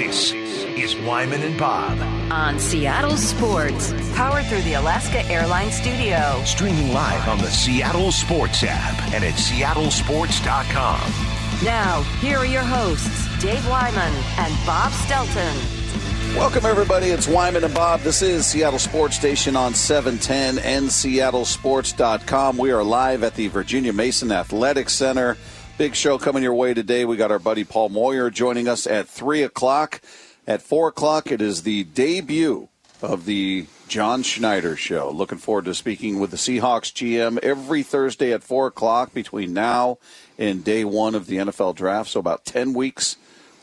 This is Wyman and Bob. on Seattle Sports, powered through the Alaska Airlines Studio. Streaming live on the Seattle Sports app and at seattlesports.com. Now, here are your hosts, Dave Wyman and Bob Stelton. Welcome, everybody. It's Wyman and Bob. This is Seattle Sports Station on 710 and seattlesports.com. We are live at the Virginia Mason Athletic Center. Big show coming your way today. We got our buddy Paul Moyer joining us at 3 o'clock. At 4 o'clock, it is the debut of the John Schneider Show. Looking forward to speaking with the Seahawks GM every Thursday at 4 o'clock between now and day one of the NFL draft. So, about 10 weeks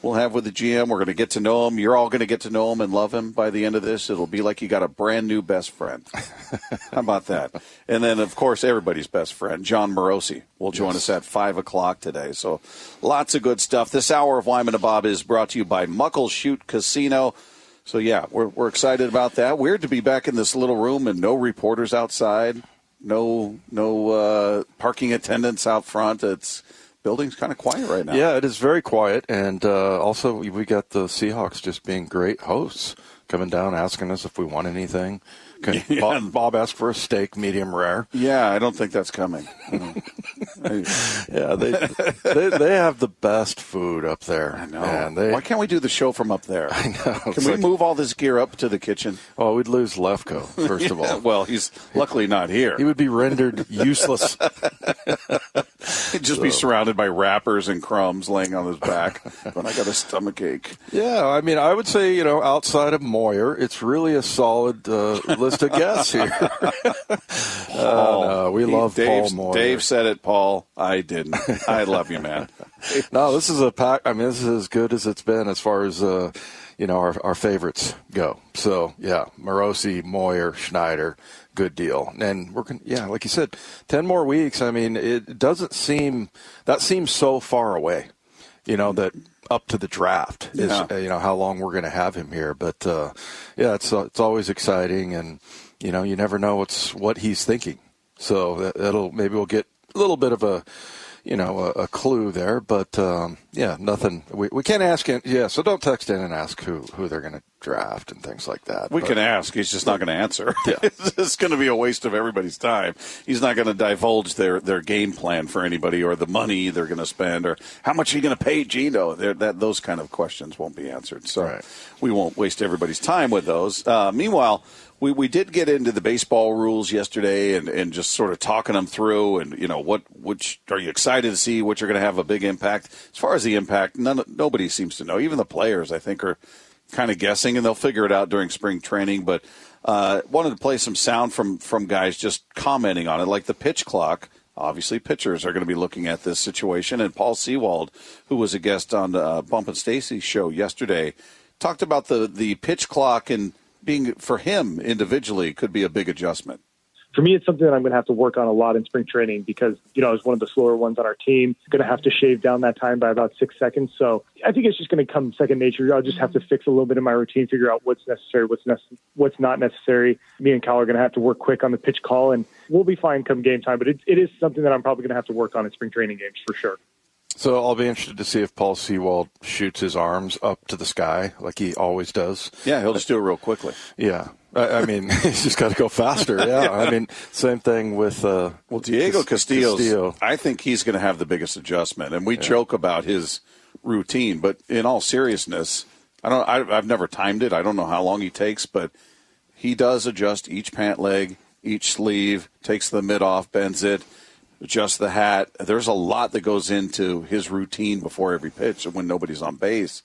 we'll have with the GM. We're going to get to know him. You're all going to get to know him and love him by the end of this. It'll be like you got a brand new best friend. How about that? And then, of course, everybody's best friend, Jon Morosi, will join us at 5 o'clock today. So lots of good stuff. This hour of Wyman and Bob is brought to you by Muckleshoot Casino. So, yeah, we're, we're excited about that. Weird to be back in this little room and no reporters outside, no no uh, parking attendants out front. It's building's kind of quiet right now. Yeah, it is very quiet, and uh, also we got the Seahawks just being great hosts, coming down asking us if we want anything. Can Yeah. Bob, Bob asked for a steak, medium rare. Yeah, I don't think that's coming. Yeah, they they, they have the best food up there. I know. Man, they, Why can't we do the show from up there? I know. Can we like- move all this gear up to the kitchen? Oh, we'd lose Lefko first of all. well, he's luckily not here. He would be rendered useless. He'd just be surrounded by wrappers and crumbs laying on his back. but I got a stomach ache. Yeah, I mean, I would say you know, outside of Moyer, it's really a solid uh, list of guests here. Paul, no, we He- love Paul Moyer. Dave said it, Paul. I didn't. I love you, man. No, this is a pack. I mean, this is as good as it's been as far as uh, you know our, our favorites go. So yeah, Morosi, Moyer, Schneider, good deal. And we're gonna, yeah, like you said, ten more weeks. I mean, it doesn't seem that seems so far away. You know that up to the draft is Yeah. you know how long we're going to have him here. But uh, yeah, it's uh, it's always exciting, and you know you never know what's what he's thinking. So that, that'll maybe we'll get a little bit of a you know, a, a clue there. But um, yeah, nothing. We, we can't ask in. Yeah, so don't text in and ask who, who they're going to draft and things like that. We But- can ask. He's just not going to answer. Yeah. it's going to be a waste of everybody's time. He's not going to divulge their, their game plan for anybody or the money they're going to spend or how much are you going to pay Gino. They're, that those kind of questions won't be answered. So Right. we won't waste everybody's time with those. Uh, meanwhile, we, we did get into the baseball rules yesterday and, and just sort of talking them through and you know what which are you excited to see which are going to have a big impact? As far as the impact none nobody seems to know. Even the players I think are kind of guessing and they'll figure it out during spring training. But uh, wanted to play some sound from from guys just commenting on it like the pitch clock. Obviously pitchers are going to be looking at this situation. And Paul Sewald who was a guest on uh, Bump and Stacy's show yesterday talked about the the pitch clock and being for him individually could be a big adjustment. for me, it's something that I'm going to have to work on a lot in spring training because, you know, I was one of the slower ones on our team. Going to have to shave down that time by about six seconds. So I think it's just going to come second nature. I'll just have to fix a little bit of my routine, figure out what's necessary, what's nece- what's not necessary. Me and Kyle are going to have to work quick on the pitch call, and we'll be fine come game time. But it, it is something that I'm probably going to have to work on in spring training games for sure. So I'll be interested to see if Paul Sewald shoots his arms up to the sky like he always does. Yeah, he'll just do it real quickly. Yeah. I, I mean, he's just got to go faster. Yeah. I mean, same thing with. Uh, Well, Diego Castillo's, Castillo. I think he's going to have the biggest adjustment, and we joke about his routine, but in all seriousness, I don't. I, I've never timed it. I don't know how long he takes, but he does adjust each pant leg, each sleeve, takes the mid off, bends it, adjusts the hat. There's a lot that goes into his routine before every pitch when nobody's on base.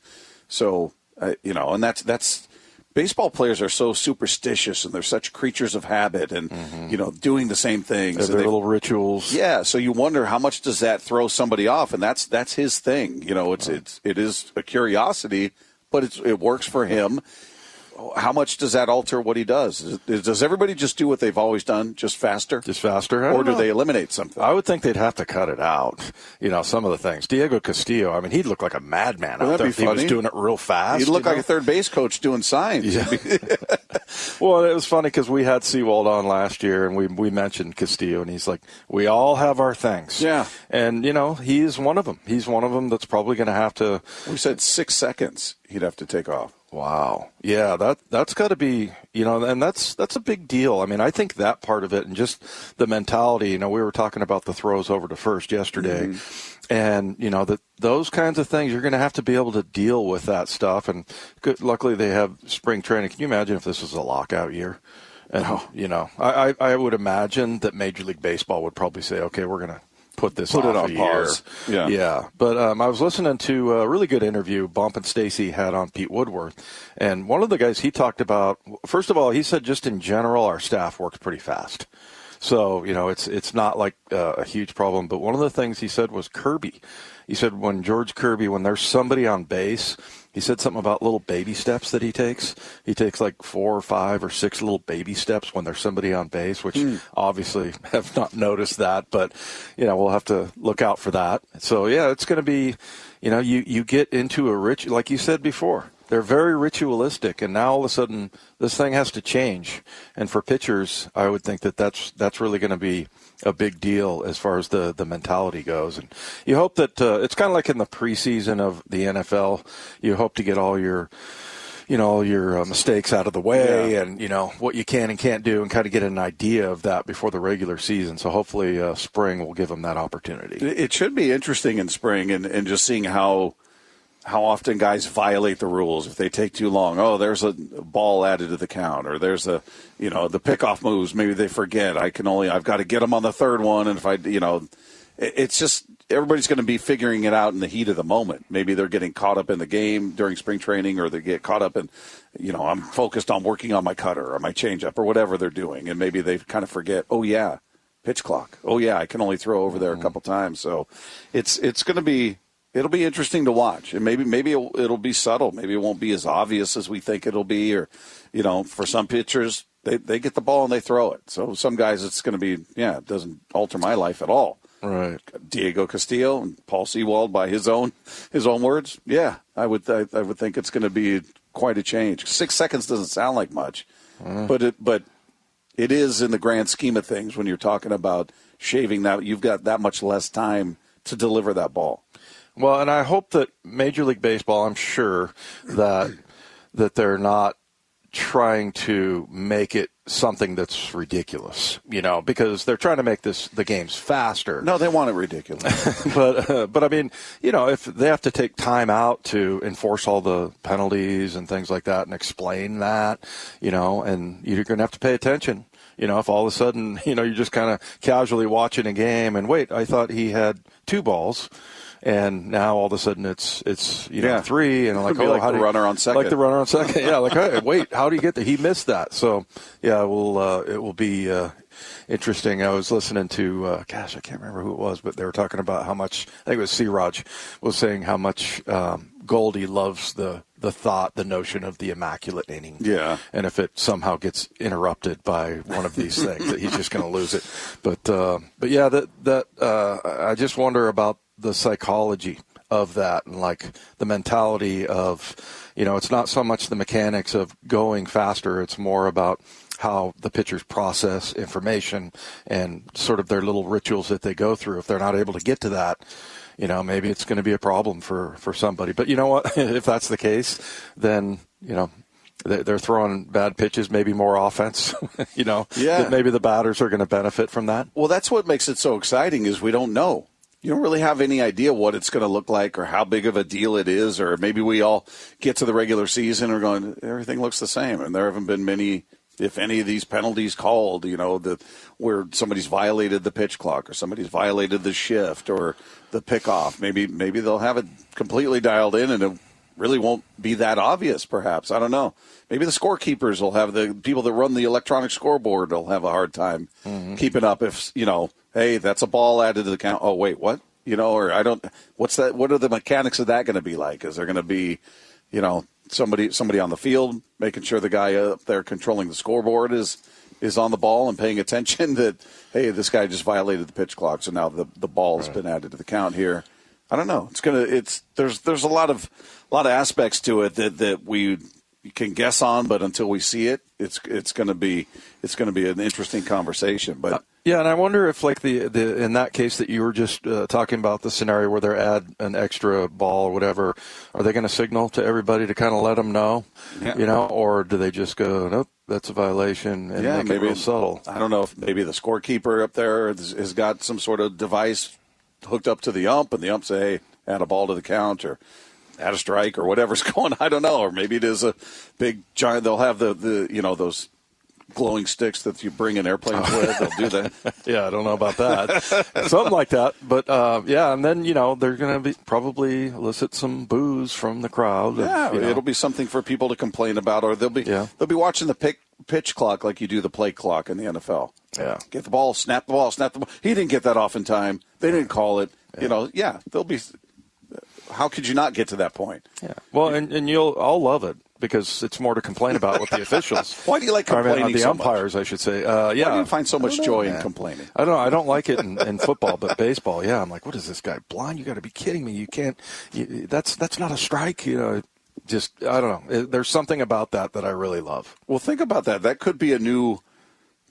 So uh, you know, and that's that's baseball players are so superstitious and they're such creatures of habit and you know doing the same things. their little rituals. yeah, so you wonder how much does that throw somebody off, and that's that's his thing. You know, it's it's it is a curiosity, but it's it works for him. How much does that alter what he does? Does, everybody just do what they've always done, just faster? Just faster? Or do know. they eliminate something? I would think they'd have to cut it out. You know, some of the things. Diego Castillo, I mean, he'd look like a madman Wouldn't out there if he was doing it real fast. He'd look you like a third base coach doing signs. Yeah. well, it was funny because we had Sewald on last year, and we we mentioned Castillo, and he's like, "We all have our things." Yeah. and you know, he's one of them. He's one of them that's probably going to have to. We said six seconds he'd have to take off. Wow. Yeah, that that's got to be, you know, and that's that's a big deal. I mean, I think that part of it and just the mentality, you know, we were talking about the throws over to first yesterday. Mm-hmm. And, you know, that those kinds of things you're going to have to be able to deal with that stuff and good, luckily they have spring training. Can you imagine if this was a lockout year? And, oh, you know, I, I I would imagine that Major League Baseball would probably say, "Okay, we're going to put this Put it on pause. year." Yeah. Yeah, but um, I was listening to a really good interview Bump and Stacy had on Pete Woodworth, and one of the guys he talked about. First of all, he said just in general, our staff works pretty fast. So you know, it's it's not like uh, a huge problem. But one of the things he said was Kirby. He said when George Kirby, when there's somebody on base, he said something about little baby steps that he takes. He takes like four or five or six little baby steps when there's somebody on base, which hmm. obviously have not noticed that, but you know we'll have to look out for that. So yeah, it's going to be, you know, you you get into a rich, like you said before. They're very ritualistic, and now all of a sudden this thing has to change. And for pitchers, I would think that that's that's really going to be a big deal as far as the the mentality goes. And you hope that uh, it's kind of like in the preseason of the NFL. You hope to get all your you know all your uh, mistakes out of the way, Yeah. and you know what you can and can't do, and kind of get an idea of that before the regular season. So hopefully, uh, spring will give them that opportunity. It it should be interesting in spring and, and just seeing how how often guys violate the rules if they take too long. Oh, there's a ball added to the count, or there's a you know the pickoff moves. Maybe they forget. I can only I've got to get them on the third one, and if I you know, it's just everybody's going to be figuring it out in the heat of the moment. Maybe they're getting caught up in the game during spring training, or they get caught up in you know I'm focused on working on my cutter or my changeup or whatever they're doing, and maybe they kind of forget. Oh yeah. Pitch clock. Oh yeah, I can only throw over there a mm-hmm. couple times. So, it's it's going to be it'll be interesting to watch, and maybe maybe it'll, it'll be subtle. Maybe it won't be as obvious as we think it'll be, or you know, for some pitchers they they get the ball and they throw it. So some guys it's going to be yeah, it doesn't alter my life at all. Right. Diego Castillo and Paul Sewald by his own his own words. Yeah, I would I, I would think it's going to be quite a change. Six seconds doesn't sound like much, mm. but it but it is in the grand scheme of things when you're talking about shaving that you've got that much less time to deliver that ball. Well, and I hope that Major League Baseball, I'm sure that that they're not trying to make it something that's ridiculous, you know, because they're trying to make this the games faster. No, they want it ridiculous. but uh, but I mean, you know, if they have to take time out to enforce all the penalties and things like that and explain that, you know, and you're going to have to pay attention. You know, if all of a sudden, you know, you're just kind of casually watching a game and wait, I thought he had two balls. And now all of a sudden it's it's you know Yeah. three and I'm like oh like how the do you- runner on second. like the runner on second yeah like hey, wait how do you get there he missed that so yeah we'll uh, it will be uh, interesting I was listening to uh, gosh I can't remember who it was but they were talking about how much I think it was C Raj was saying how much um, Goldie loves the the thought the notion of the immaculate inning Yeah. and if it somehow gets interrupted by one of these things that he's just going to lose it but uh, but yeah that that uh, I just wonder about the psychology of that and like the mentality of you know it's not so much the mechanics of going faster it's more about how the pitchers process information and sort of their little rituals that they go through if they're not able to get to that you know maybe it's going to be a problem for for somebody but you know what if that's the case then you know they- they're throwing bad pitches, maybe more offense. you know, Yeah. maybe the batters are going to benefit from that. Well, that's what makes it so exciting is we don't know. You don't really have any idea what it's going to look like or how big of a deal it is, or maybe we all get to the regular season and are going, everything looks the same, and there haven't been many, if any of these penalties called, you know, that where somebody's violated the pitch clock or somebody's violated the shift or the pickoff. Maybe maybe they'll have it completely dialed in, and it really won't be that obvious. Perhaps I don't know. Maybe the scorekeepers will have the people that run the electronic scoreboard will have a hard time mm-hmm. keeping up. If you know, hey, that's a ball added to the count. Oh wait, what? You know, or I don't. What's that? What are the mechanics of that going to be like? Is there going to be, you know, somebody somebody on the field making sure the guy up there controlling the scoreboard is is on the ball and paying attention that hey this guy just violated the pitch clock so now the the ball has been added to the count here i don't know it's gonna it's there's there's a lot of a lot of aspects to it that that we can guess on but until we see it it's it's gonna be it's gonna be an interesting conversation but Yeah, and I wonder if, like the, the in that case that you were just uh, talking about, the scenario where they add an extra ball or whatever, are they going to signal to everybody to kind of let them know, Yeah. you know, or do they just go, nope, that's a violation, and yeah, maybe it subtle? I don't know if maybe the scorekeeper up there has, has got some sort of device hooked up to the ump, and the ump say, "Hey, add a ball to the count," or add a strike, or whatever's going. I don't know, or maybe it is a big giant. They'll have the the you know those glowing sticks that you bring in airplanes with. They'll do that. Yeah, I don't know about that, something like that. But uh, yeah, and then you know they're going to be probably elicit some boos from the crowd. Yeah, know. it'll be something for people to complain about, or they'll be Yeah. they'll be watching the pick, pitch clock like you do the play clock in the NFL. Yeah. get the ball, snap the ball, snap the ball. He didn't get that off in time. They didn't call it. You know, yeah, they'll be. How could you not get to that point? Yeah. Well, and, and you'll I'll love it because it's more to complain about with the officials. Why do you like I mean, complaining the so much? umpires, I should say. Uh, yeah. Why do you find so much I don't know, joy in complaining? I don't know. I don't like it in, in football, but baseball, yeah. I'm like, what is this guy blind? You got to be kidding me! You can't. You, that's that's not a strike. You know, just I don't know. There's something about that that I really love. Well, think about that. That could be a new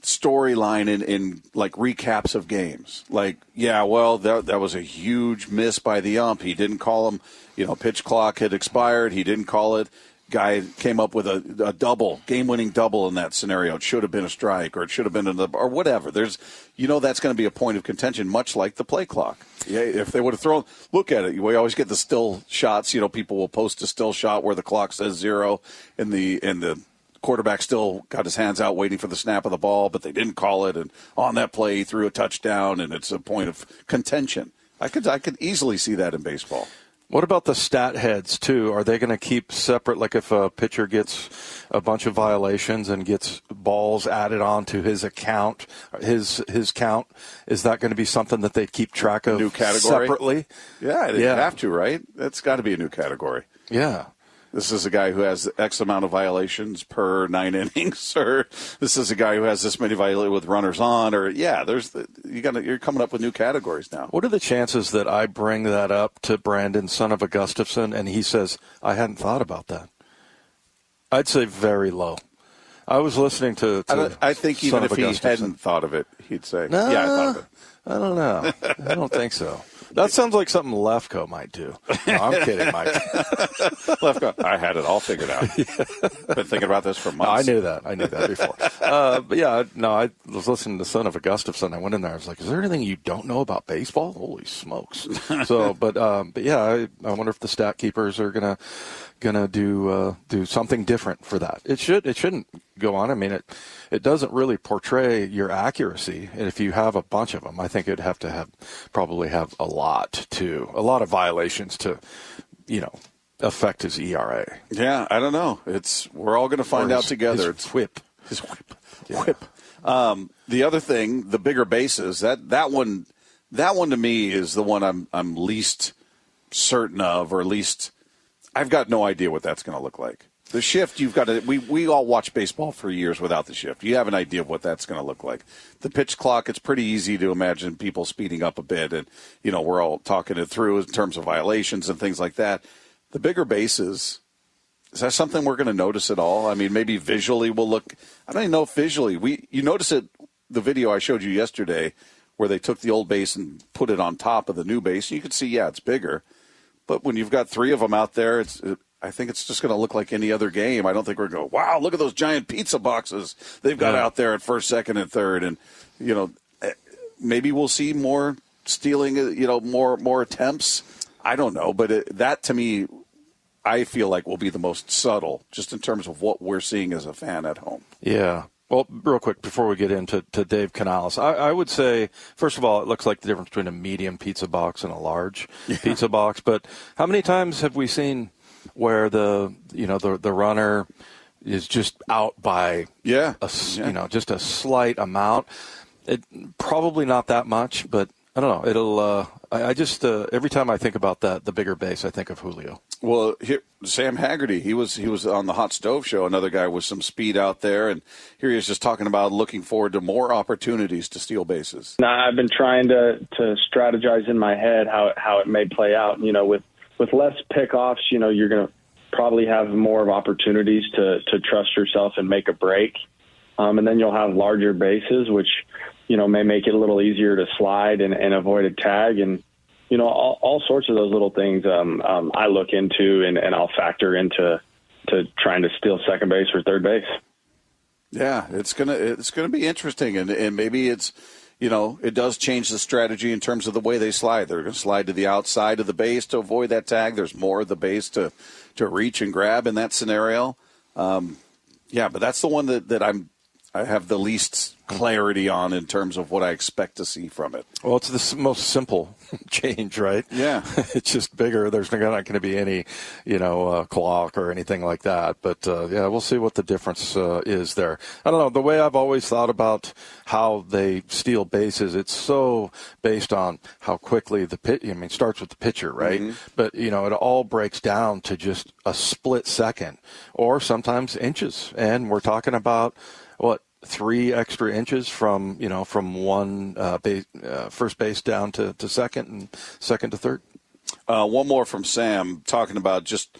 storyline in, in like recaps of games. Like, yeah, well, that that was a huge miss by the ump. He didn't call him. You know, pitch clock had expired. He didn't call it. Guy came up with a, a double, game-winning double in that scenario. It should have been a strike, or it should have been another, or whatever. There's, you know, that's going to be a point of contention, much like the play clock. Yeah, if they would have thrown, look at it. We always get the still shots. You know, people will post a still shot where the clock says zero, and the and the quarterback still got his hands out waiting for the snap of the ball, but they didn't call it. And on that play, he threw a touchdown, and it's a point of contention. I could I could easily see that in baseball. What about the stat heads too? Are they going to keep separate? Like if a pitcher gets a bunch of violations and gets balls added onto his account, his his count, is that going to be something that they keep track of New category? separately? Yeah, they Yeah. have to, right? That's got to be a new category. Yeah. This is a guy who has X amount of violations per nine innings, or this is a guy who has this many violations with runners on, or yeah, there's the, you got you're coming up with new categories now. What are the chances that I bring that up to Brandon, son of a Gustafson, and he says, I hadn't thought about that? I'd say very low. I was listening to. to I, I think even if he hadn't thought of it, he'd say, No, "Yeah, I thought of it." I don't know. I don't think so. That sounds like something Lefko might do. No, I'm kidding, Mike. Lefko, I had it all figured out. Been thinking about this for No, I knew that. I knew that before. Uh, but yeah, no, I was listening to Son of a Gustafson. I went in there. I was like, "Is there anything you don't know about baseball?" Holy smokes! So, but um, but yeah, I, I wonder if the stat keepers are gonna gonna do uh, do something different for that. It should it shouldn't go on. I mean, it it doesn't really portray your accuracy. And if you have a bunch of them, I think it'd have to have probably have a lot to a lot of violations to you know affect his ERA. Yeah, I don't know. It's we're all going to find Or out together. his It's whip. his whip. Whip. Um, the other thing, the bigger bases. That that one, that one to me is the one I'm I'm least certain of, or least I've got no idea what that's going to look like. The shift, you've got to. We we all watch baseball for years without the shift. You have an idea of what that's going to look like. The pitch clock, it's pretty easy to imagine people speeding up a bit, and you know we're all talking it through in terms of violations and things like that. The bigger bases, is that something we're going to notice at all? I mean, maybe visually we'll look. I don't even know if visually we. You notice it. The video I showed you yesterday, where they took the old base and put it on top of the new base, you can see, yeah, it's bigger. But when you've got three of them out there, it's. It, I think it's just going to look like any other game. I don't think we're going. to go, Wow, look at those giant pizza boxes they've got Yeah. out there at first, second, and third, and you know, eh, maybe we'll see more stealing. uh, You know, more more attempts. I don't know, but it, that to me I feel like will be the most subtle, just in terms of what we're seeing as a fan at home. Yeah. Well, real quick before we get into to Dave Canales, I, I would say first of all, it looks like the difference between a medium pizza box and a large pizza box. But how many times have we seen where the you know the the runner is just out by Yeah, a Yeah. you know just a slight amount? It, probably not that much, but I don't know. It'll. Uh, I, I just uh, every time I think about that, the bigger base, I think of Julio. Well, here, Sam Haggerty, he was he was on the Hot Stove Show. Another guy with some speed out there, and here he is just talking about looking forward to more opportunities to steal bases. Now, I've been trying to to strategize in my head how how it may play out. You know, with with less pickoffs, you know, you're going to probably have more of opportunities to to trust yourself and make a break, um, and then you'll have larger bases, which you know, may make it a little easier to slide and, and avoid a tag. And, you know, all, all sorts of those little things um, um, I look into and, and I'll factor into to trying to steal second base or third base. Yeah, it's gonna it's gonna be interesting, and and maybe it's you know it does change the strategy in terms of the way they slide. They're to slide to the outside of the base to avoid that tag. There's more of the base to to reach and grab in that scenario. Um, yeah, but that's the one that, that I'm I have the least clarity on in terms of what I expect to see from it. Well, it's the most simple change, right? Yeah, it's just bigger. There's not going to be any, you know, uh, clock or anything like that. But uh, yeah, we'll see what the difference uh, is there. I don't know. The way I've always thought about how they steal bases, it's so based on how quickly the pitch. I mean, starts with the pitcher, right? Mm-hmm. But you know, it all breaks down to just a split second, or sometimes inches, and we're talking about what three extra inches from you know from one uh, base, uh, first base down to, to second and second to third. Uh, one more from Sam talking about just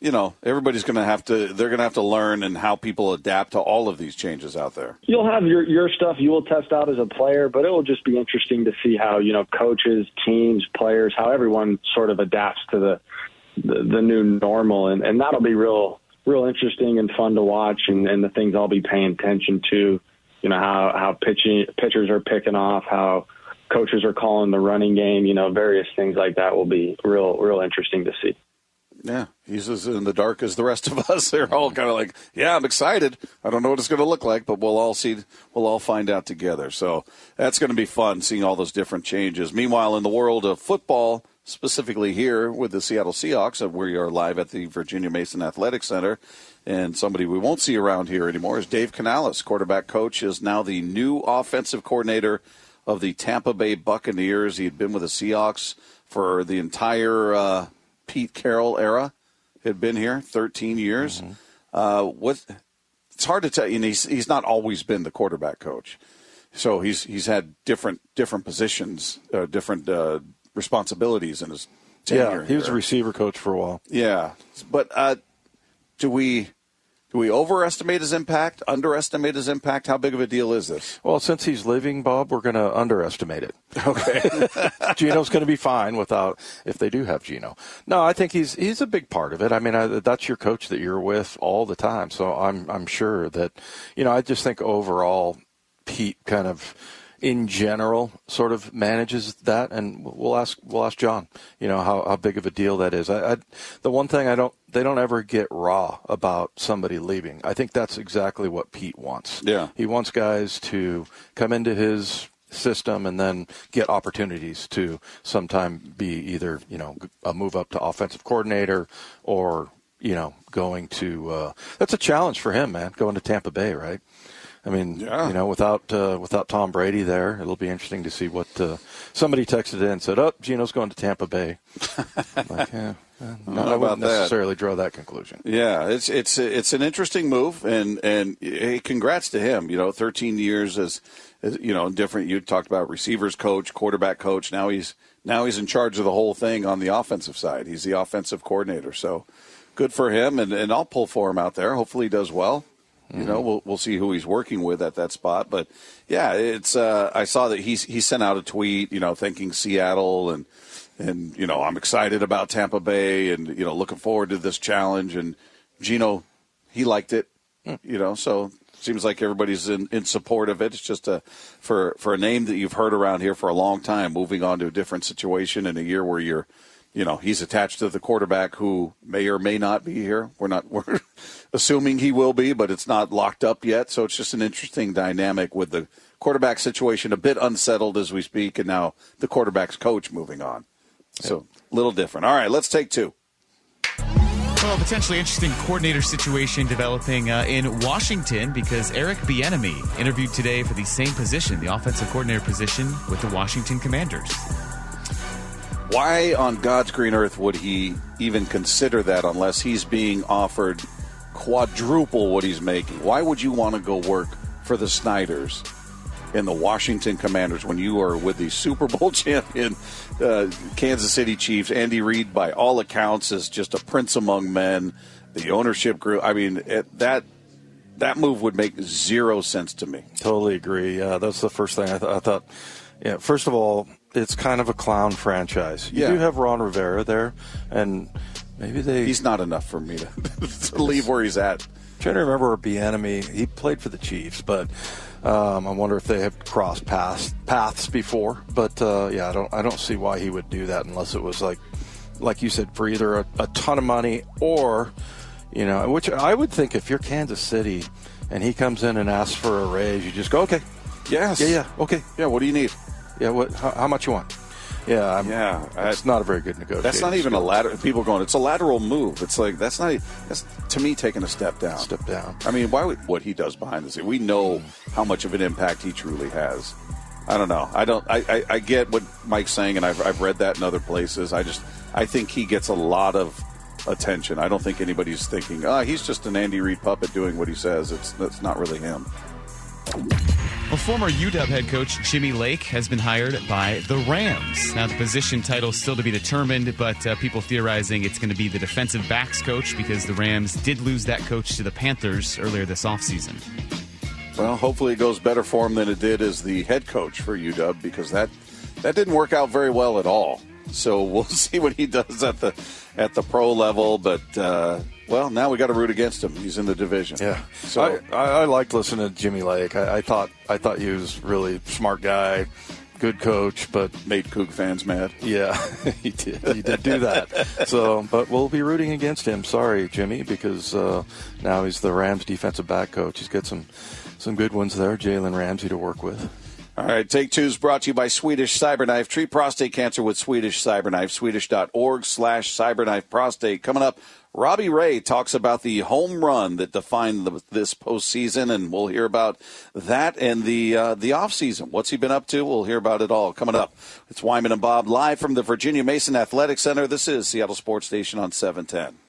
you know everybody's going to have to they're going to have to learn and how people adapt to all of these changes out there. You'll have your your stuff you will test out as a player, but it will just be interesting to see how you know coaches, teams, players, how everyone sort of adapts to the the, the new normal, and and that'll be real real interesting and fun to watch, and, and the things I'll be paying attention to. You know how how pitching pitchers are picking off, how coaches are calling the running game. You know, various things like that will be real real interesting to see. Yeah, he's as in the dark as the rest of us. They're all kind of like, yeah, I'm excited. I don't know what it's going to look like, but we'll all see. We'll all find out together. So that's going to be fun seeing all those different changes. Meanwhile, in the world of football, specifically here with the Seattle Seahawks. Where we are live at the Virginia Mason Athletic Center. And somebody we won't see around here anymore is Dave Canales. Quarterback coach is now the new offensive coordinator of the Tampa Bay Buccaneers. He had been with the Seahawks for the entire uh, Pete Carroll era. Had been here 13 years. Mm-hmm. Uh, what? It's hard to tell. And he's he's not always been the quarterback coach. So he's he's had different different positions, uh, different uh, responsibilities in his tenure. Yeah, he was a receiver coach for a while. Yeah, but uh, do we do we overestimate his impact? Underestimate his impact? How big of a deal is this? Well, since he's leaving, Bob, we're going to underestimate it. Okay, Gino's going to be fine without if they do have Gino. No, I think he's he's a big part of it. I mean, I, that's your coach that you're with all the time, so I'm I'm sure that you know. I just think overall, Pete kind of in general sort of manages that, and we'll ask we'll ask John, you know, how, how big of a deal that is. I, I, the one thing I don't they don't ever get raw about somebody leaving. I think that's exactly what Pete wants. Yeah, he wants guys to come into his system and then get opportunities to sometime be either you know a move up to offensive coordinator or you know going to uh, that's a challenge for him man going to Tampa Bay right I mean, yeah. you know, without uh, without Tom Brady there, it'll be interesting to see what uh, somebody texted in and said, "Oh, Gino's going to Tampa Bay." like, yeah, no, I wouldn't necessarily that. draw that conclusion. Yeah, it's it's it's an interesting move, and and hey, congrats to him. You know, 13 years as, as you know, different. You talked about receivers coach, quarterback coach. Now he's now he's in charge of the whole thing on the offensive side. He's the offensive coordinator. So good for him, and and I'll pull for him out there. Hopefully, he does well. You know, we'll we'll see who he's working with at that spot. But yeah, it's uh, I saw that he's he sent out a tweet, you know, thanking Seattle and and you know I'm excited about Tampa Bay and you know looking forward to this challenge. And Gino, he liked it, you know, so seems like everybody's in, in support of it. It's just a for for a name that you've heard around here for a long time, moving on to a different situation in a year where you're you know he's attached to the quarterback who may or may not be here. We're not we're assuming he will be, but it's not locked up yet. So it's just an interesting dynamic with the quarterback situation, a bit unsettled as we speak, and now the quarterback's coach moving on. So a little different. All right, let's take two. Well, a potentially interesting coordinator situation developing uh, in Washington because Eric Bieniemy interviewed today for the same position, the offensive coordinator position with the Washington Commanders. Why on God's green earth would he even consider that unless he's being offered quadruple what he's making? Why would you want to go work for the Snyders and the Washington Commanders when you are with the Super Bowl champion uh, Kansas City Chiefs? Andy Reid, by all accounts, is just a prince among men. The ownership group. I mean, it, that that move would make zero sense to me. Totally agree. Yeah, that's the first thing I, th- I thought. Yeah, first of all, it's kind of a clown franchise. You Yeah. do have Ron Rivera there, and maybe they. He's not enough for me to, to leave where he's at. trying to remember Bieniemy. He played for the Chiefs, but um, I wonder if they have crossed paths paths before. But uh, yeah, I don't I don't see why he would do that unless it was like like you said for either a, a ton of money or you know, which I would think if you're Kansas City and he comes in and asks for a raise, you just go okay, Yes. yeah, yeah, okay, Yeah. What do you need? Yeah. What? How, how much you want? Yeah, I'm, Yeah, It's not a very good negotiation. That's not even a lateral. People going, it's a lateral move. It's like that's not. That's to me taking a step down. step down. I mean, why would what he does behind the scenes? We know how much of an impact he truly has. I don't know. I don't. I, I, I get what Mike's saying, and I've, I've read that in other places. I just I think he gets a lot of attention. I don't think anybody's thinking, ah, he's just an Andy Reid puppet doing what he says. It's that's not really him. Well, former UW head coach Jimmy Lake has been hired by the Rams. Now, the position title is still to be determined, but uh, people theorizing it's going to be the defensive backs coach because the Rams did lose that coach to the Panthers earlier this offseason. Well, hopefully it goes better for him than it did as the head coach for UW because that that didn't work out very well at all. So we'll see what he does at the at the pro level. But uh, well, now we got to root against him. He's in the division. Yeah. So I, I, I liked listening to Jimmy Lake. I, I thought I thought he was really smart guy, good coach, but made Coug fans mad. yeah, he did. He did do that. So, but we'll be rooting against him. Sorry, Jimmy, because uh, now he's the Rams defensive back coach. He's got some some good ones there. Jalen Ramsey to work with. All right, Take Two is brought to you by Swedish Cyberknife. Treat prostate cancer with Swedish Cyberknife. Swedish.org slash cyberknife prostate. Coming up, Robbie Ray talks about the home run that defined the, this postseason, and we'll hear about that and the uh, the offseason. What's he been up to? We'll hear about it all coming up. It's Wyman and Bob live from the Virginia Mason Athletic Center. This is Seattle Sports Station on 710.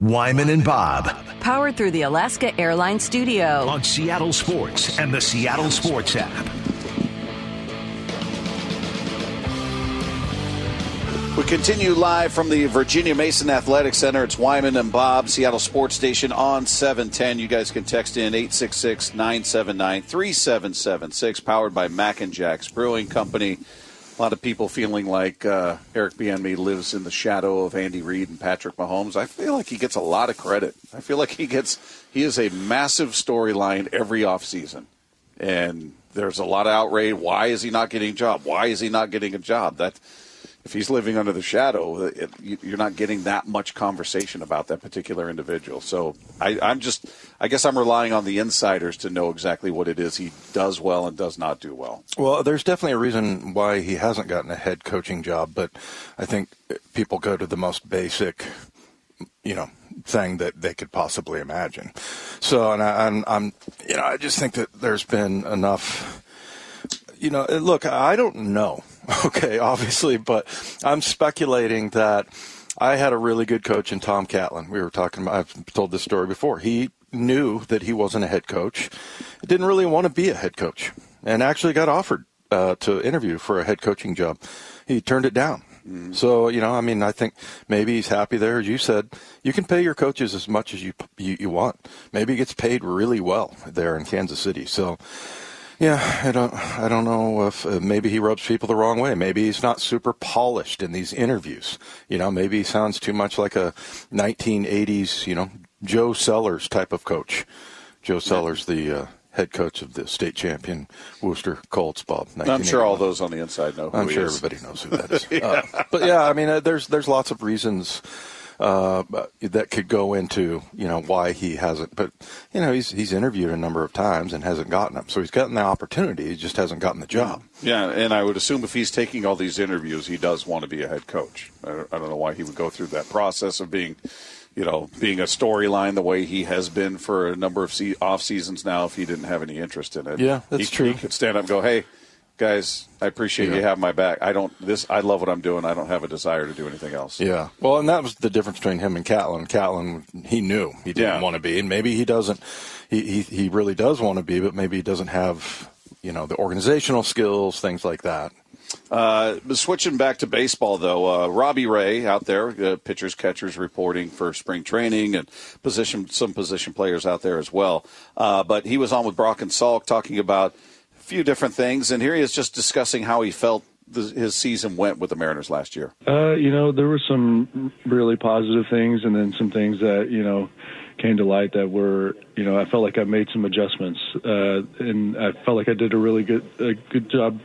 Wyman and Bob Powered through the Alaska Airlines Studio. on Seattle Sports and the Seattle Sports app. We continue live from the Virginia Mason Athletic Center. It's Wyman and Bob, Seattle Sports Station on 710. You guys can text in 866 979 3776, powered by Mac and Jack's Brewing Company. A lot of people feeling like uh, Eric Bieniemy lives in the shadow of Andy Reid and Patrick Mahomes. I feel like he gets a lot of credit. I feel like he gets he is a massive storyline every offseason. And there's a lot of outrage. Why is he not getting a job? Why is he not getting a job? That if he's living under the shadow, it, you, you're not getting that much conversation about that particular individual. So I, I'm just, I guess I'm relying on the insiders to know exactly what it is he does well and does not do well. Well, there's definitely a reason why he hasn't gotten a head coaching job, but I think people go to the most basic, you know, thing that they could possibly imagine. So, and I, I'm, I'm, you know, I just think that there's been enough. You know, look, I don't know. Okay, obviously, but I'm speculating that I had a really good coach in Tom Catlin. We were talking about, I've told this story before. He knew that he wasn't a head coach, didn't really want to be a head coach, and actually got offered uh, to interview for a head coaching job. He turned it down. So you know, I mean, I think maybe he's happy there. As you said, you can pay your coaches as much as you you, you want. Maybe he gets paid really well there in Kansas City. So. Yeah, I don't. I don't know if uh, maybe he rubs people the wrong way. Maybe he's not super polished in these interviews. You know, maybe he sounds too much like a 1980s, you know, Joe Sellers type of coach. Joe Sellers, the uh, head coach of the state champion Worcester Colts, Bob. I'm sure all those on the inside know who I'm sure is. everybody knows who that is. uh, but yeah, I mean, uh, there's there's lots of reasons uh, that could go into you know why he hasn't. But you know, he's he's interviewed a number of times and hasn't gotten them. So he's gotten the opportunity, he just hasn't gotten the job. Yeah, and I would assume if he's taking all these interviews, he does want to be a head coach. I don't, I don't know why he would go through that process of being you know, being a storyline the way he has been for a number of se- off seasons now. If he didn't have any interest in it, Yeah, that's he, true. He could stand up and go, "Hey, guys, I appreciate Yeah. you having my back. I don't this. I love what I'm doing. I don't have a desire to do anything else." Yeah. Well, and that was the difference between him and Catlin. Catlin, he knew he didn't Yeah. want to be, and maybe he doesn't. He, he he really does want to be, but maybe he doesn't have you know the organizational skills, things like that. Uh, switching back to baseball, though, uh, Robbie Ray out there, uh, pitchers, catchers, reporting for spring training and position some position players out there as well. Uh, but he was on with Brock and Salk talking about few different things, and here he is just discussing how he felt the, his season went with the Mariners last year. Uh, you know, there were some really positive things, and then some things that you know came to light that were, you know, I felt like I made some adjustments, uh, and I felt like I did a really good a good job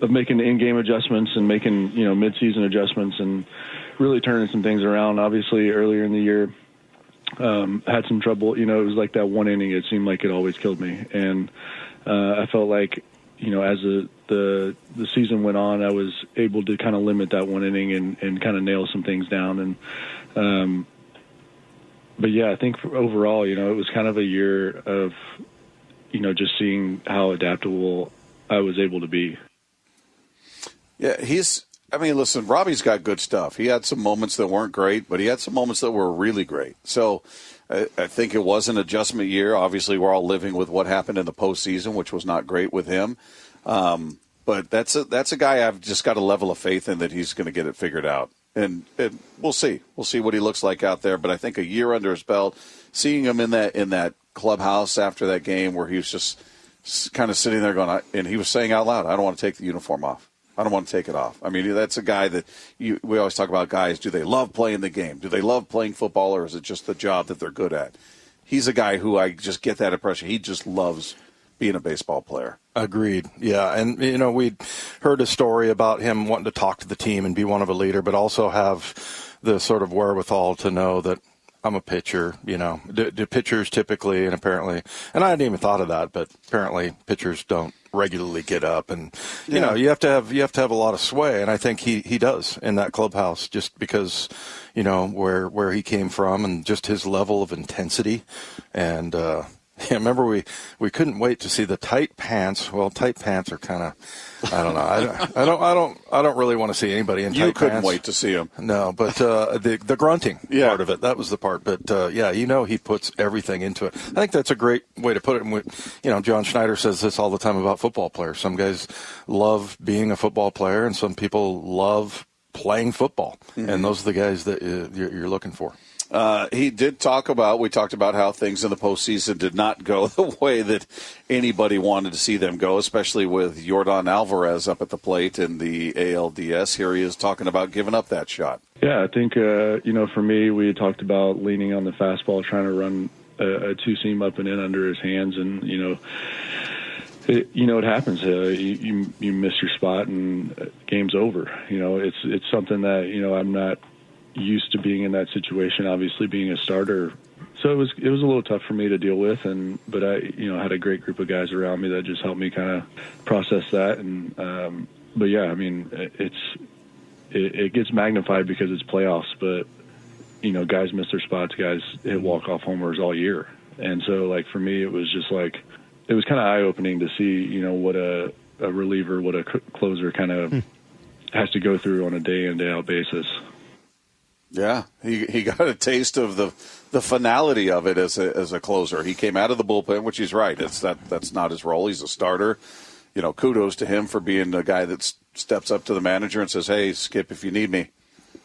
of making in-game adjustments and making you know mid-season adjustments and really turning some things around. Obviously, earlier in the year, um, had some trouble. You know, it was like that one inning. It seemed like it always killed me, and I felt like you know as the the the season went on, I was able to kind of limit that one inning and and kind of nail some things down. And um, but yeah, I think overall, you know, it was kind of a year of you know just seeing how adaptable I was able to be. Yeah, he's. I mean, listen, Robbie's got good stuff. He had some moments that weren't great, but he had some moments that were really great. So I, I think it was an adjustment year. Obviously, we're all living with what happened in the postseason, which was not great with him. Um, but that's a that's a guy I've just got a level of faith in that he's going to get it figured out. And, and we'll see. We'll see what he looks like out there. But I think a year under his belt, seeing him in that in that clubhouse after that game where he was just kind of sitting there going, and he was saying out loud, "I don't want to take the uniform off. I don't want to take it off." I mean, that's a guy that you, we always talk about. Guys, do they love playing the game? Do they love playing football, or is it just the job that they're good at? He's a guy who I just get that impression. He just loves being a baseball player. Agreed. Yeah, and you know we heard a story about him wanting to talk to the team and be one of a leader, but also have the sort of wherewithal to know that I'm a pitcher. You know, do, do pitchers typically, and apparently, and I hadn't even thought of that, but apparently pitchers don't regularly get up, and you Yeah. know you have to have you have to have a lot of sway, and I think he he does in that clubhouse just because you know where where he came from and just his level of intensity and. uh yeah, remember we, we couldn't wait to see the tight pants. Well, tight pants are kind of, I don't know. I don't, I don't, I don't, I don't really want to see anybody in tight pants. You couldn't wait to see him. No, but uh, the the grunting Yeah. part of it, that was the part. But uh, yeah, you know, he puts everything into it. I think that's a great way to put it. And we, you know, John Schneider says this all the time about football players. Some guys love being a football player, and some people love playing football. Mm-hmm. And those are the guys that uh, you're, you're looking for. Uh, he did talk about. We talked about how things in the postseason did not go the way that anybody wanted to see them go, especially with Yordan Alvarez up at the plate in the ALDS. Here he is talking about giving up that shot. Yeah, I think uh, you know, for me, we talked about leaning on the fastball, trying to run a, a two seam up and in under his hands, and you know, it, you know, it happens. Uh, you, you you miss your spot, and uh, game's over. You know, it's it's something that you know I'm not used to being in that situation. Obviously, being a starter, so it was it was a little tough for me to deal with, and but I you know had a great group of guys around me that just helped me kind of process that, and um, but yeah, I mean, it's it, it gets magnified because it's playoffs, but you know, guys miss their spots, guys hit walk off homers all year, and so like for me, it was just like it was kind of eye opening to see you know what a a reliever, what a closer kind of has to go through on a day in day out basis. Yeah, he he got a taste of the the finality of it as a as a closer. He came out of the bullpen, which he's right. It's that that's not his role. He's a starter. You know, kudos to him for being a guy that steps up to the manager and says, "Hey, Skip, if you need me,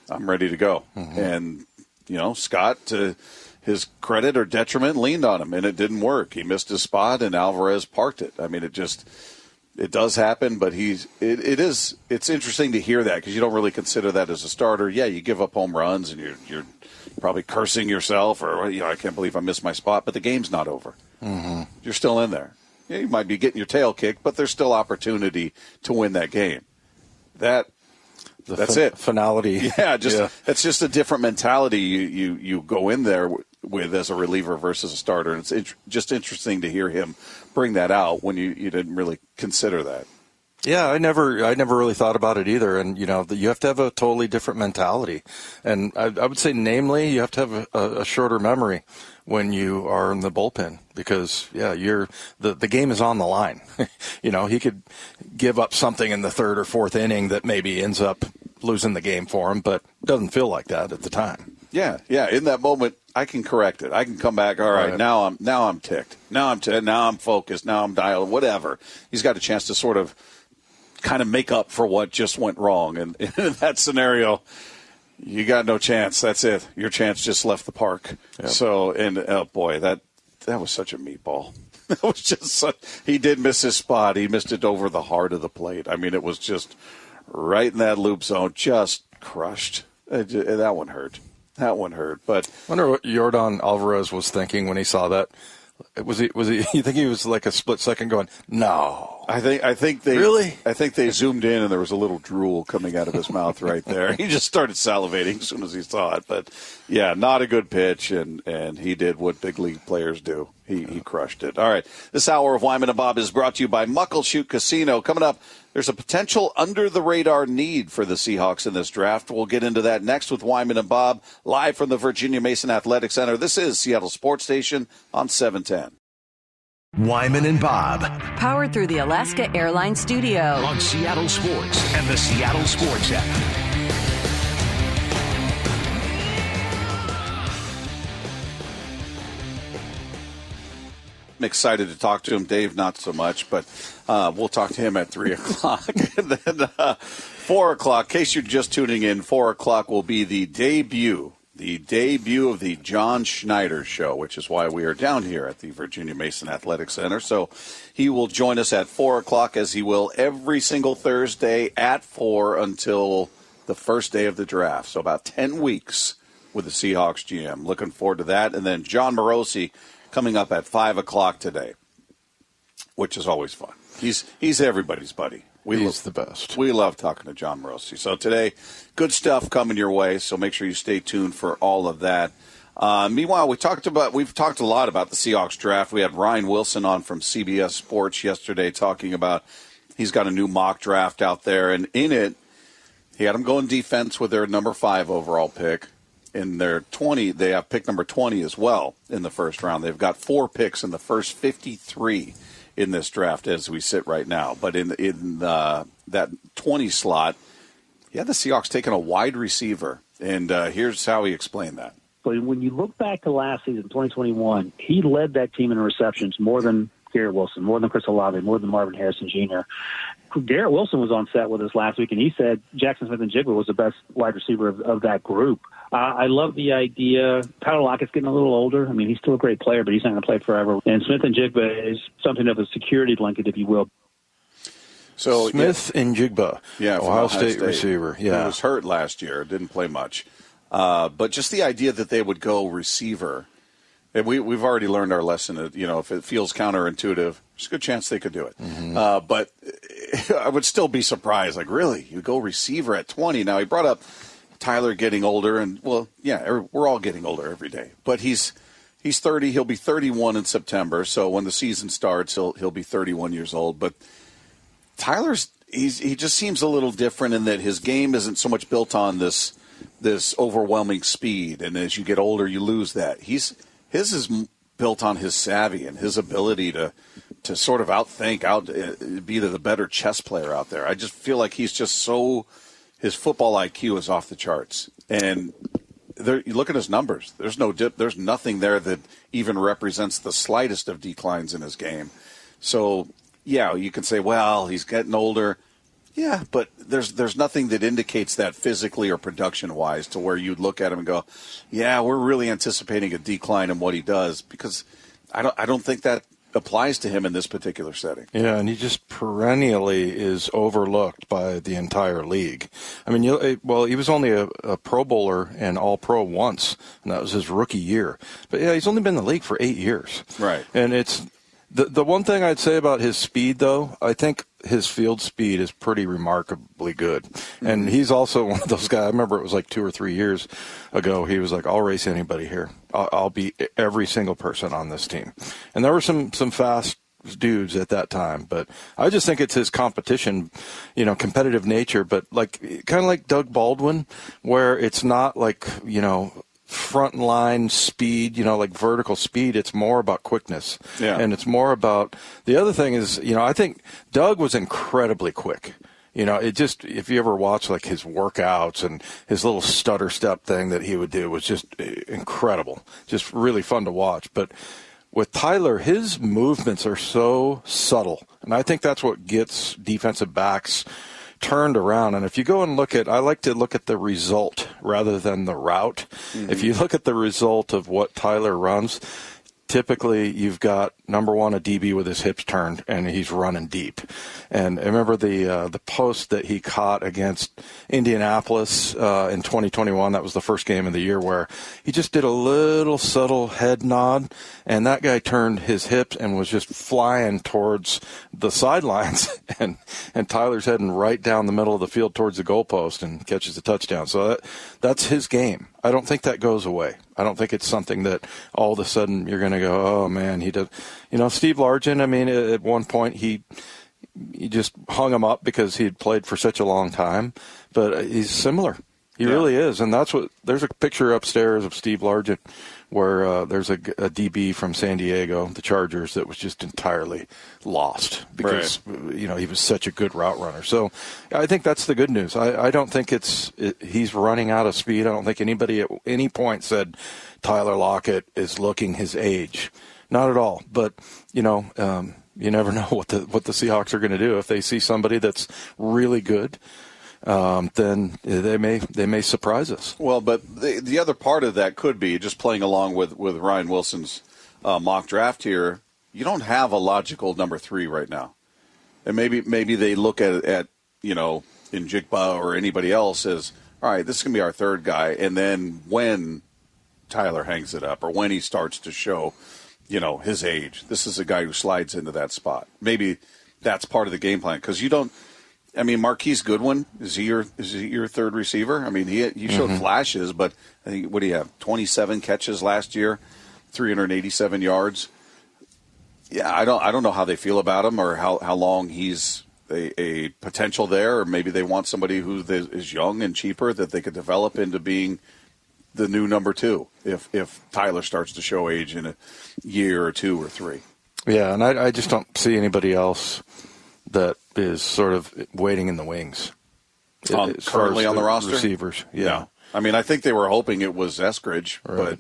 I'm ready to go." Mm-hmm. And you know, Scott, to his credit or detriment, leaned on him, and it didn't work. He missed his spot, and Alvarez parked it. I mean, it just it does happen, but he's it, it is it's interesting to hear that because you don't really consider that as a starter. Yeah, you give up home runs and you're you're probably cursing yourself or you know I can't believe I missed my spot, but the game's not over. Mm-hmm. You're still in there. Yeah, you might be getting your tail kicked, but there's still opportunity to win that game. That The That's fin- it. Finality. yeah, just Yeah. it's just a different mentality you you you go in there with as a reliever versus a starter, and it's just interesting to hear him bring that out when you you didn't really consider that. Yeah, I never, I never really thought about it either. And you know, you have to have a totally different mentality. And I, I would say, namely, you have to have a, a, shorter memory when you are in the bullpen because, yeah, you're the the game is on the line. you know, he could give up something in the third or fourth inning that maybe ends up losing the game for him, but doesn't feel like that at the time. Yeah, yeah. In that moment, I can correct it. I can come back. All right, right. now I'm now I'm ticked. Now I'm t- now I'm focused. Now I'm dialed. Whatever. He's got a chance to sort of kind of make up for what just went wrong. And in that scenario, you got no chance. That's it. Your chance just left the park. Yep. So, and oh boy, that that was such a meatball. That was just such, he did miss his spot. He missed it over the heart of the plate. I mean, it was just right in that loop zone, just crushed. It, that one hurt. That one hurt. But I wonder what Yordan Alvarez was thinking when he saw that. Was he? Was he? You think he was like a split second going? No. I think. I think they really. I think they zoomed in and there was a little drool coming out of his mouth right there. He just started salivating as soon as he saw it. But yeah, not a good pitch, and and he did what big league players do. He he crushed it. All right. This hour of Wyman and Bob is brought to you by Muckleshoot Casino. Coming up, there's a potential under the radar need for the Seahawks in this draft. We'll get into that next with Wyman and Bob, live from the Virginia Mason Athletic Center. This is Seattle Sports Station on 710. Wyman and Bob. Powered through the Alaska Airlines Studio. On Seattle Sports and the Seattle Sports app. I'm excited to talk to him. Dave, not so much, but uh, we'll talk to him at 3 o'clock. and then uh, 4 o'clock, in case you're just tuning in, 4 o'clock will be the debut, the debut of the John Schneider Show, which is why we are down here at the Virginia Mason Athletic Center. So he will join us at 4 o'clock, as he will every single Thursday at 4 until the first day of the draft. So about 10 weeks with the Seahawks GM. Looking forward to that. And then Jon Morosi coming up at five o'clock today, which is always fun. He's he's everybody's buddy. We he's love, the best. We love talking to Jon Morosi. So today, good stuff coming your way. So make sure you stay tuned for all of that. Uh, meanwhile, we talked about we've talked a lot about the Seahawks draft. We had Ryan Wilson on from CBS Sports yesterday talking about he's got a new mock draft out there, and in it, he had him going defense with their number five overall pick in their 20, they have pick number 20 as well in the first round. They've got four picks in the first 53 in this draft as we sit right now. But in in that 20 slot, yeah, the Seahawks taking a wide receiver, and uh, here's how he explained that. But when you look back to last season, 2021, he led that team in receptions more than Garrett Wilson, more than Chris Olave, more than Marvin Harrison Jr. Garrett Wilson was on set with us last week, and he said Jackson Smith-Njigba was the best wide receiver of, of that group. Uh, I love the idea. Tyler Lockett's getting a little older. I mean, he's still a great player, but he's not going to play forever. And Smith-Njigba is something of a security blanket, if you will. So Smith yeah, and Jigba, yeah, Ohio, Ohio State, State, receiver. Yeah, he was hurt last year, didn't play much. Uh, but just the idea that they would go receiver, and we we've already learned our lesson. you know, if it feels counterintuitive, there's a good chance they could do it. Mm-hmm. Uh, but I would still be surprised. Like, really, you go receiver at 20? Now he brought up Tyler getting older, and well, yeah, er, we're all getting older every day. But he's he's 30. He'll be 31 in September. So when the season starts, he'll he'll be 31 years old. But Tyler's he's he just seems a little different in that his game isn't so much built on this this overwhelming speed, and as you get older, you lose that. He's his is built on his savvy and his ability to to sort of outthink, out uh, be the better chess player out there. I just feel like he's just so his football IQ is off the charts. And there, you look at his numbers. There's no dip. There's nothing there that even represents the slightest of declines in his game. So yeah, you can say, well, he's getting older. Yeah, but there's there's nothing that indicates that physically or production wise to where you'd look at him and go, yeah, we're really anticipating a decline in what he does because I don't I don't think that applies to him in this particular setting. Yeah, and he just perennially is overlooked by the entire league. I mean, you, eh, well, he was only a, a Pro Bowler and All Pro once, and that was his rookie year. But yeah, he's only been in the league for eight years. Right. And it's the the one thing I'd say about his speed, though, I think his field speed is pretty remarkably good. Mm-hmm. And he's also one of those guys. I remember it was like two or three years ago. He was like, "I'll race anybody here. I'll, I'll beat every single person on this team." And there were some some fast dudes at that time. But I just think it's his competition, you know, competitive nature. But like kind of like Doug Baldwin, where it's not like you know front line speed, you know, like vertical speed. It's more about quickness. Yeah. And it's more about the other thing is, you know, I think Doug was incredibly quick. You know, it just if you ever watch like his workouts and his little stutter step thing that he would do was just eh, incredible. Just really fun to watch. But with Tyler, his movements are so subtle. And I think that's what gets defensive backs turned around. And if you go and look at, I like to look at the result rather than the route. If mm-hmm. you look at the result of what Tyler runs, typically you've got number one a DB with his hips turned and he's running deep. And I remember the uh, the post that he caught against Indianapolis uh, in 2021. That was the first game of the year where he just did a little subtle head nod, and that guy turned his hips and was just flying towards the sidelines, and and Tyler's heading right down the middle of the field towards the goalpost and catches a touchdown. So that that's his game. I don't think that goes away. I don't think it's something that all of a sudden you're going to go, oh man, he does. You know, Steve Largent. I mean, at one point he he just hung him up because he had played for such a long time, but he's similar. He Yeah. really is, and that's what. There's a picture upstairs of Steve Largent where uh, there's a, a DB from San Diego, the Chargers, that was just entirely lost because you know he was such a good route runner. So I think that's the good news. I, I don't think it's it, he's running out of speed. I don't think anybody at any point said Tyler Lockett is looking his age. Not at all. But you know, um, you never know what the what the Seahawks are going to do if they see somebody that's really good. Um, then they may they may surprise us. Well, but the the other part of that could be just playing along with with Ryan Wilson's uh, mock draft here. You don't have a logical number three right now, and maybe maybe they look at at you know Njigba or anybody else as all right. This is gonna be our third guy, and then when Tyler hangs it up or when he starts to show, you know, his age, this is a guy who slides into that spot. Maybe that's part of the game plan because you don't. I mean, Marquise Goodwin is he your is he your third receiver? I mean, he he showed mm-hmm. flashes, but I think what do you have? Twenty seven catches last year, three hundred eighty seven yards. Yeah, I don't I don't know how they feel about him or how how long he's a, a potential there, or maybe they want somebody who is young and cheaper that they could develop into being the new number two if if Tyler starts to show age in a year or two or three. Yeah, and I, I just don't see anybody else that is sort of waiting in the wings. Currently on the roster? receivers. Yeah, I mean, I think they were hoping it was Eskridge, Right.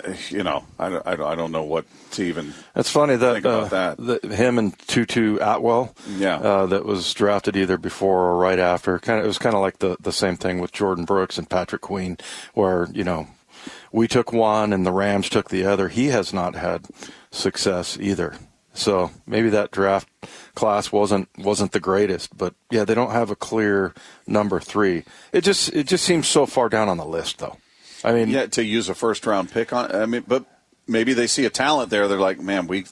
but uh, you know, I, don't- I, I don't know what to even. It's funny that, Think about uh, that. that him and Tutu Atwell, Yeah. uh, that was drafted either before or right after. Kind of, it was kind of like the the same thing with Jordyn Brooks and Patrick Queen, where you know we took one and the Rams took the other. He has not had success either. So maybe that draft class wasn't wasn't the greatest, but yeah, they don't have a clear number three. It just it just seems so far down on the list, though. I mean, Yeah, to use a first round pick on. I mean, but maybe they see a talent there. They're like, man, we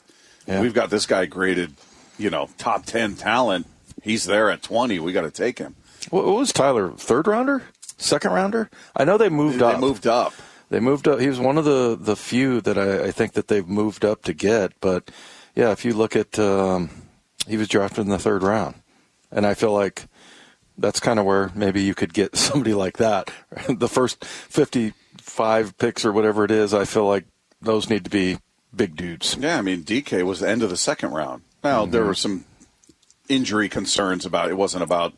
Yeah. we've got this guy graded, you know, top ten talent. He's there at twenty. We got to take him. what, was Tyler third rounder, second rounder? I know they moved They up. moved up. They moved up. He was one of the, the few that I, I think that they've moved up to get. But yeah, if you look at, um, he was drafted in the third round, and I feel like that's kind of where maybe you could get somebody like that. the first fifty five picks or whatever it is, I feel like those need to be big dudes. Yeah, I mean, DK was the end of the second round. Now there were some injury concerns about it. Wasn't about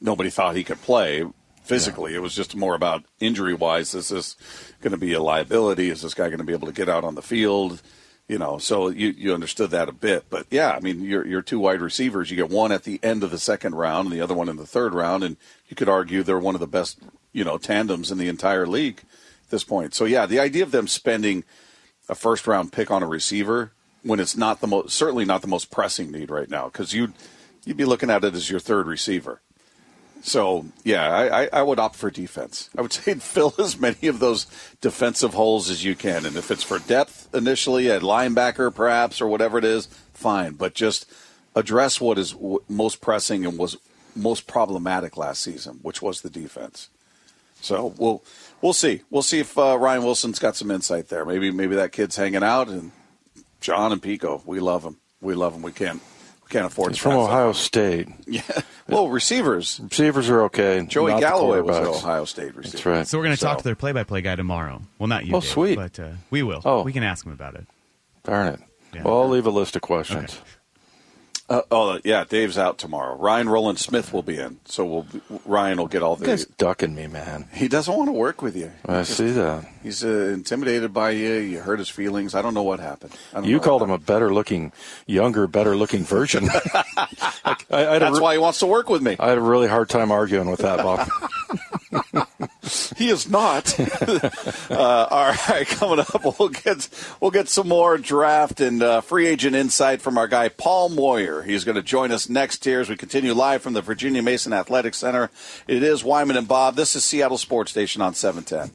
nobody thought he could play physically. It was just more about injury wise. Is this going to be a liability? Is this guy going to be able to get out on the field? You know, so you, you understood that a bit. But yeah, I mean, your your two wide receivers, you get one at the end of the second round and the other one in the third round, and you could argue they're one of the best you know tandems in the entire league at this point. So yeah, the idea of them spending a first round pick on a receiver when it's not the most certainly not the most pressing need right now because you'd you'd be looking at it as your third receiver. So yeah, I, I, would opt for defense. I would say fill as many of those defensive holes as you can, and if it's for depth initially at linebacker perhaps or whatever it is, fine. But just address what is most pressing and was most problematic last season, which was the defense. So we'll we'll see. We'll see if uh, Ryan Wilson's got some insight there. Maybe maybe that kid's hanging out and John and Pico, we love him. we love him. We can't we can't afford. He's to from pass up. Ohio State. Yeah. Well, receivers. Receivers are okay. Joey not Galloway was an. Ohio State receiver. That's right. So we're going to So- talk to their play-by-play guy tomorrow. Well, not you, Oh, Dave, sweet. but uh, we will. Oh. we can ask him about it. Darn it. Yeah. Well, I'll leave a list of questions. Okay. Uh, oh, yeah. Dave's out tomorrow. Ryan Rowland-Smith will be in, so we'll Ryan will get all the. He's ducking me, man. He doesn't want to work with you. I see that. He's uh, intimidated by you. You hurt his feelings. I don't know what happened. You called him a better looking, younger, better looking version. I, I, That's re- why he wants to work with me. I had a really hard time arguing with that, Bob. He is not. uh, all right, coming up, we'll get we'll get some more draft and uh, free agent insight from our guy Paul Moyer. He's going to join us next here as we continue live from the Virginia Mason Athletic Center. It is Wyman and Bob. This is Seattle Sports Station on seven ten.